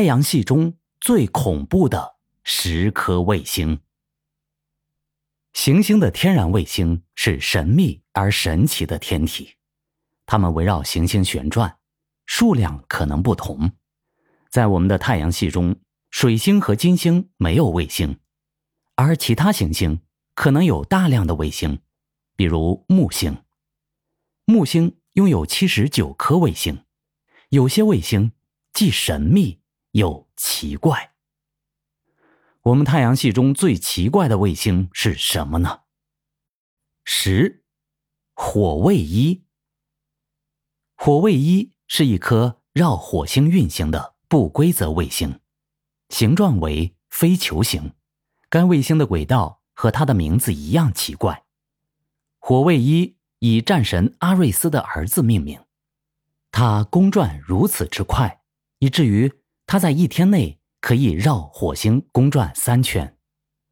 太阳系中最恐怖的十颗卫星。行星的天然卫星是神秘而神奇的天体，它们围绕行星旋转，数量可能不同。在我们的太阳系中，水星和金星没有卫星，而其他行星可能有大量的卫星，比如木星。木星拥有七十九颗卫星，有些卫星既神秘又奇怪。我们太阳系中最奇怪的卫星是什么呢？十，火卫一。火卫一是一颗绕火星运行的不规则卫星，形状为非球形。该卫星的轨道和它的名字一样奇怪。火卫一。以战神阿瑞斯的儿子命名，他公转如此之快，以至于它在一天内可以绕火星公转三圈。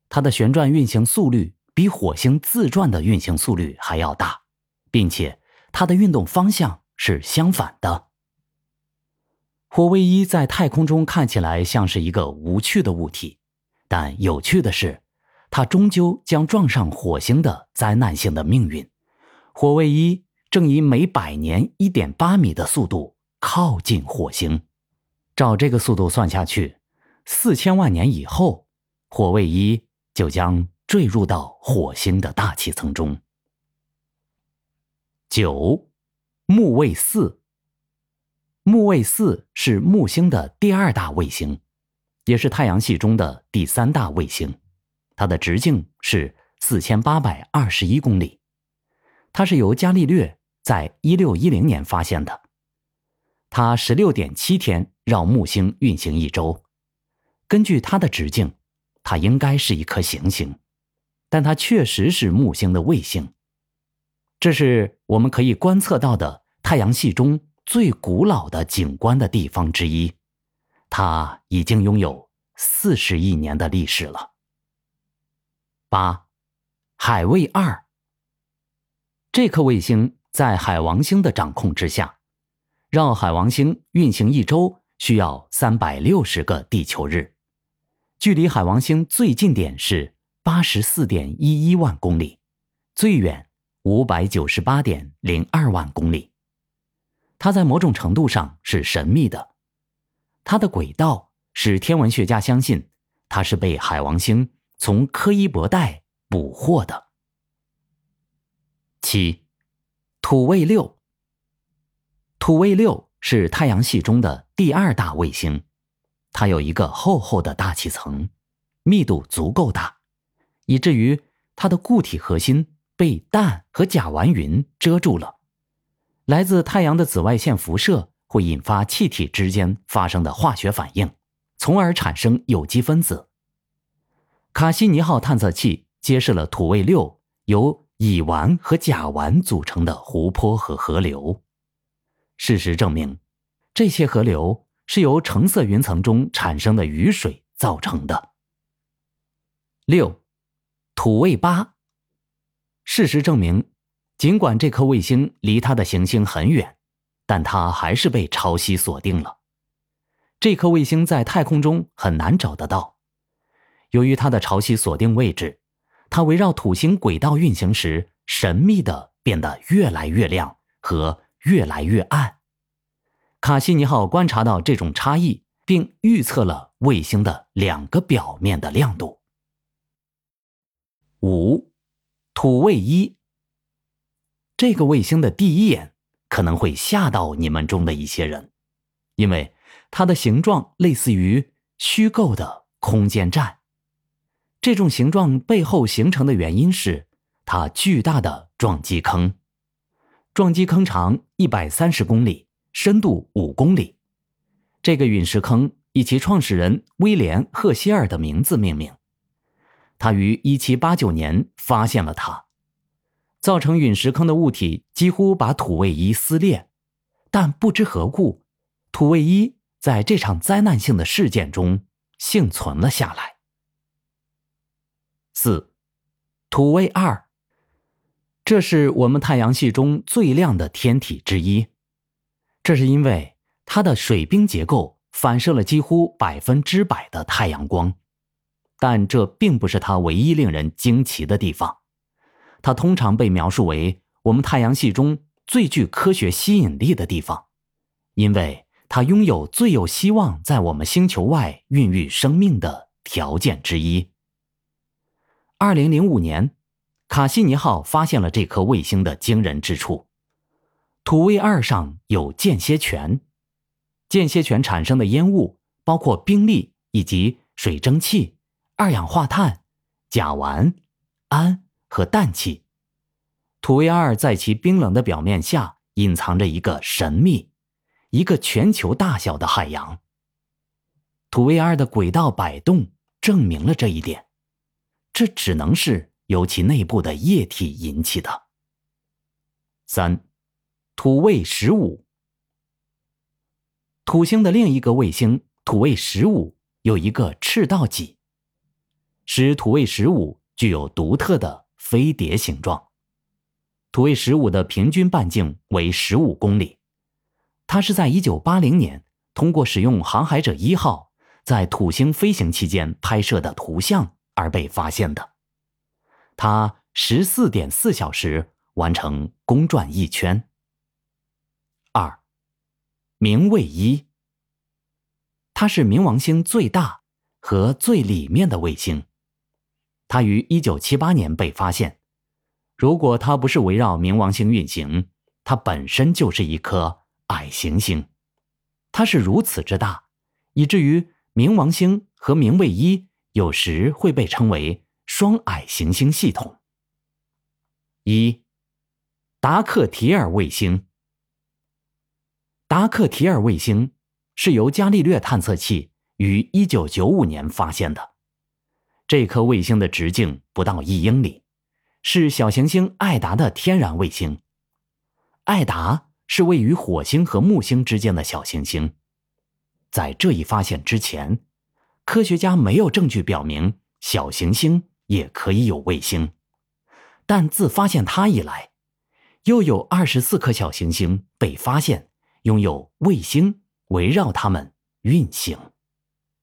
它的旋转运行速率比火星自转的运行速率还要大，并且它的运动方向是相反的。火卫一在太空中看起来像是一个无趣的物体，但有趣的是，它终究将撞上火星的灾难性的命运。火卫一正以每百年一点八米的速度靠近火星，照这个速度算下去，四千万年以后，火卫一就将坠入到火星的大气层中。九，木卫四。木卫四是木星的第二大卫星，也是太阳系中的第三大卫星，它的直径是四千八百二十一公里。它是由伽利略在一六一零年发现的，它十六点七天绕木星运行一周。根据它的直径，它应该是一颗行星，但它确实是木星的卫星。这是我们可以观测到的太阳系中最古老的景观的地方之一，它已经拥有四十亿年的历史了。八，海卫二。这颗卫星在海王星的掌控之下，绕海王星运行一周需要三百六十个地球日，距离海王星最近点是八十四点一一万公里，最远五百九十八点零二万公里。它在某种程度上是神秘的，它的轨道使天文学家相信它是被海王星从柯伊伯带捕获的。七，土卫六。土卫六是太阳系中的第二大卫星，它有一个厚厚的大气层，密度足够大，以至于它的固体核心被氮和甲烷云遮住了。来自太阳的紫外线辐射会引发气体之间发生的化学反应，从而产生有机分子。卡西尼号探测器揭示了土卫六由。乙烷和甲烷组成的湖泊和河流，事实证明，这些河流是由橙色云层中产生的雨水造成的。六，土卫八。事实证明，尽管这颗卫星离它的行星很远，但它还是被潮汐锁定了。这颗卫星在太空中很难找得到，由于它的潮汐锁定位置。它围绕土星轨道运行时，神秘的变得越来越亮和越来越暗。卡西尼号观察到这种差异，并预测了卫星的两个表面的亮度。五，土卫一。这个卫星的第一眼可能会吓到你们中的一些人，因为它的形状类似于虚构的空间站。这种形状背后形成的原因是它巨大的撞击坑。撞击坑长一百三十公里，深度五公里。这个陨石坑以其创始人威廉·赫歇尔的名字命名。他于一七八九年发现了它。造成陨石坑的物体几乎把土卫一撕裂，但不知何故，土卫一在这场灾难性的事件中幸存了下来。四，土卫二。这是我们太阳系中最亮的天体之一，这是因为它的水冰结构反射了几乎百分之百的太阳光，但这并不是它唯一令人惊奇的地方。它通常被描述为我们太阳系中最具科学吸引力的地方，因为它拥有最有希望在我们星球外孕育生命的条件之一。二零零五年，卡西尼号发现了这颗卫星的惊人之处：土卫二上有间歇泉，间歇泉产生的烟雾包括冰粒以及水蒸气、二氧化碳、甲烷、氨和氮气。土卫二在其冰冷的表面下隐藏着一个神秘、一个全球大小的海洋。土卫二的轨道摆动证明了这一点。这只能是由其内部的液体引起的。三，土卫十五，土星的另一个卫星土卫十五有一个赤道脊，使土卫十五具有独特的飞碟形状。土卫十五的平均半径为十五公里，它是在一九八零年通过使用航海者一号在土星飞行期间拍摄的图像。而被发现的，它十四点四小时完成公转一圈。二，冥卫一，它是冥王星最大和最里面的卫星，它于一九七八年被发现。如果它不是围绕冥王星运行，它本身就是一颗矮行星。它是如此之大，以至于冥王星和冥卫一。有时会被称为双矮行星系统。一，达克提尔卫星。达克提尔卫星是由伽利略探测器于一九九五年发现的。这颗卫星的直径不到一英里，是小行星艾达的天然卫星。艾达是位于火星和木星之间的小行星。在这一发现之前。科学家没有证据表明小行星也可以有卫星，但自发现它以来，又有二十四颗小行星被发现拥有卫星围绕它们运行。